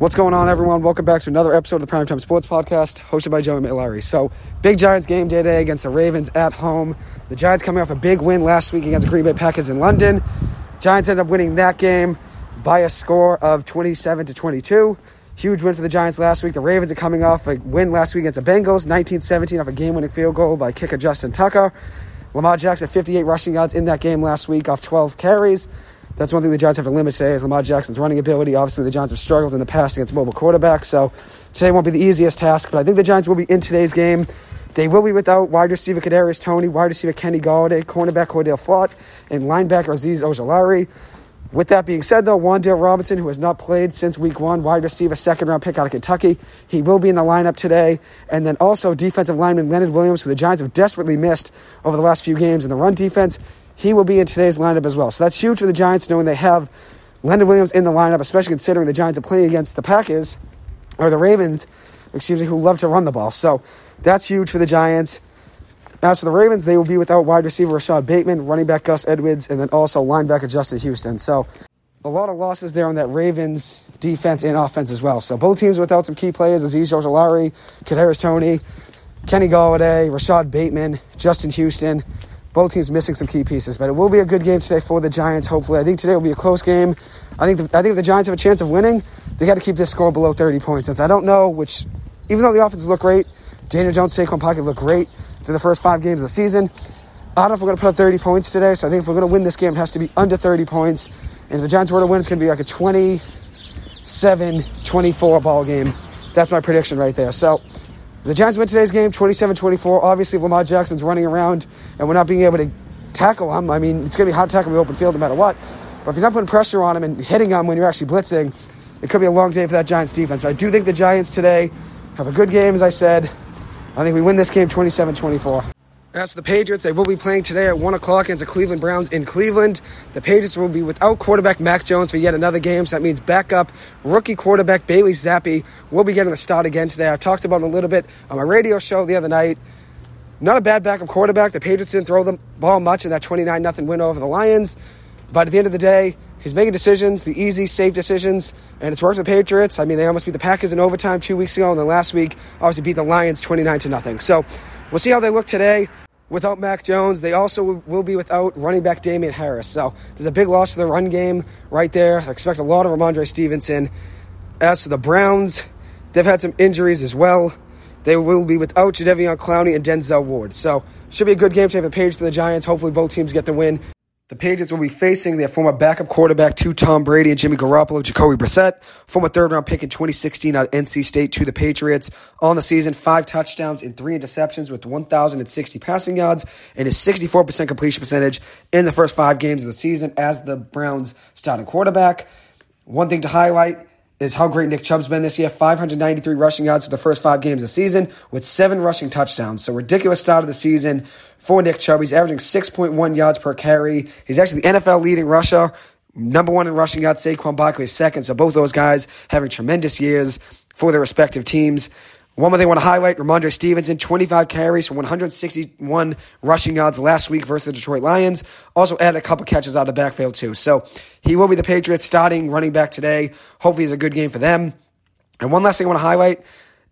What's going on, everyone? Welcome back to another episode of the Primetime Sports Podcast, hosted by Joey Larry. So, big Giants game day today against the Ravens at home. The Giants coming off a big win last week against the Green Bay Packers in London. Giants ended up winning that game by a score of 27 to 22. Huge win for the Giants last week. The Ravens are coming off a win last week against the Bengals, 19-17 off a game-winning field goal by kicker Justin Tucker. Lamar Jackson 58 rushing yards in that game last week off 12 carries. That's one thing the Giants have to limit today is Lamar Jackson's running ability. Obviously, the Giants have struggled in the past against mobile quarterbacks, so today won't be the easiest task. But I think the Giants will be in today's game. They will be without wide receiver Kadarius Toney, wide receiver Kenny Golladay, cornerback Cordale Flott, and linebacker Azeez Ojulari. With that being said, though, Wan'Dale Robinson, who has not played since week one, wide receiver, second round pick out of Kentucky, he will be in the lineup today. And then also defensive lineman Leonard Williams, who the Giants have desperately missed over the last few games in the run defense he will be in today's lineup as well. So that's huge for the Giants, knowing they have Leonard Williams in the lineup, especially considering the Giants are playing against the Packers or the Ravens, excuse me, who love to run the ball. So that's huge for the Giants. As for the Ravens, they will be without wide receiver Rashod Bateman, running back Gus Edwards, and then also linebacker Justin Houston. So a lot of losses there on that Ravens defense and offense as well. So both teams without some key players: Azeez Ojulari, Kadarius Toney, Kenny Golladay, Rashod Bateman, Justin Houston. Both teams missing some key pieces, but it will be a good game today for the Giants. Hopefully, I think today will be a close game. I think the, I think if the Giants have a chance of winning, they got to keep this score below 30 points. Since I don't know which, even though the offenses look great, Daniel Jones, Saquon Pocket look great through the first five games of the season. I don't know if we're going to put up 30 points today, so I think if we're going to win this game, it has to be under 30 points. And if the Giants were to win, it's going to be like a 27 24 ball game. That's my prediction right there. So the Giants win today's game 27 24. Obviously, if Lamar Jackson's running around and we're not being able to tackle him, I mean, it's going to be hard to tackle in the open field no matter what. But if you're not putting pressure on him and hitting him when you're actually blitzing, it could be a long day for that Giants defense. But I do think the Giants today have a good game, as I said. I think we win this game 27 24. As the Patriots, they will be playing today at 1 o'clock against the Cleveland Browns in Cleveland. The Patriots will be without quarterback Mac Jones for yet another game, so that means backup rookie quarterback Bailey Zappe will be getting the start again today. I've talked about him a little bit on my radio show the other night. Not a bad backup quarterback. The Patriots didn't throw the ball much in that 29 0 win over the Lions, but at the end of the day, he's making decisions, the easy, safe decisions, and it's for the Patriots. I mean, they almost beat the Packers in overtime two weeks ago, and then last week, obviously beat the Lions 29 to nothing. So we'll see how they look today without Mac Jones. They also will be without running back Damien Harris. So there's a big loss to the run game right there. I expect a lot of Rhamondre Stevenson. As for the Browns, they've had some injuries as well. They will be without Jadeveon Clowney and Denzel Ward. So should be a good game to have the page to the Giants. Hopefully both teams get the win. The Patriots will be facing their former backup quarterback to Tom Brady and Jimmy Garoppolo, Jacoby Brissett, former third round pick in 2016 out of NC State to the Patriots. On the season, five touchdowns and three interceptions with 1,060 passing yards and a 64% completion percentage in the first five games of the season as the Browns starting quarterback. One thing to highlight is how great Nick Chubb's been this year. 593 rushing yards for the first five games of the season with seven rushing touchdowns. So ridiculous start of the season for Nick Chubb. He's averaging 6.1 yards per carry. He's actually the NFL leading rusher. Number one in rushing yards, Saquon Barkley is second. So both those guys having tremendous years for their respective teams. One more thing I want to highlight Rhamondre Stevenson, 25 carries for 161 rushing yards last week versus the Detroit Lions. Also added a couple catches out of the backfield, too. So he will be the Patriots starting running back today. Hopefully, it's a good game for them. And one last thing I want to highlight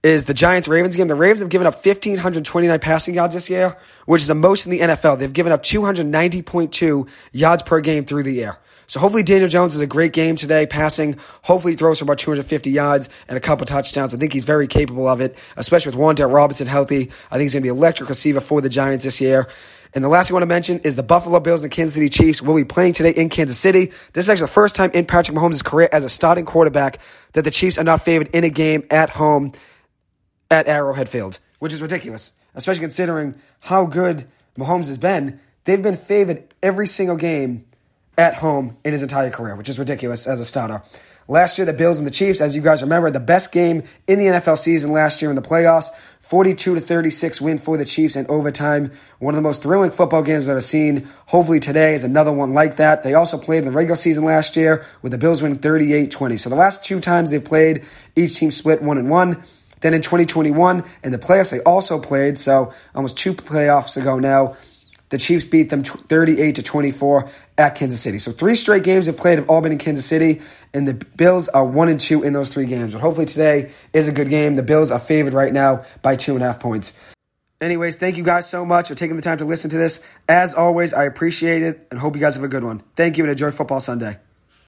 is the Giants Ravens game. The Ravens have given up 1,529 passing yards this year, which is the most in the NFL. They've given up 290.2 yards per game through the air. So hopefully Daniel Jones is a great game today, passing. Hopefully he throws for about 250 yards and a couple touchdowns. I think he's very capable of it, especially with Wan'Dale Robinson healthy. I think he's going to be electric receiver for the Giants this year. And the last thing I want to mention is the Buffalo Bills and Kansas City Chiefs will be playing today in Kansas City. This is actually the first time in Patrick Mahomes' career as a starting quarterback that the Chiefs are not favored in a game at home at Arrowhead Field, which is ridiculous, especially considering how good Mahomes has been. They've been favored every single game at home in his entire career, which is ridiculous as a starter. Last year, the Bills and the Chiefs, as you guys remember, the best game in the NFL season last year in the playoffs. 42 to 36 win for the Chiefs in overtime. One of the most thrilling football games I've ever seen. Hopefully today is another one like that. They also played in the regular season last year with the Bills winning 38-20. So the last two times they've played, each team split one and one. Then in 2021, in the playoffs, they also played. So almost two playoffs ago now. the Chiefs beat them 38 to 24 at Kansas City. So three straight games they've played have all been in Kansas City, and the Bills are one and two in those three games. But hopefully today is a good game. The Bills are favored right now by two and a half points. Anyways, thank you guys so much for taking the time to listen to this. As always, I appreciate it and hope you guys have a good one. Thank you and enjoy football Sunday.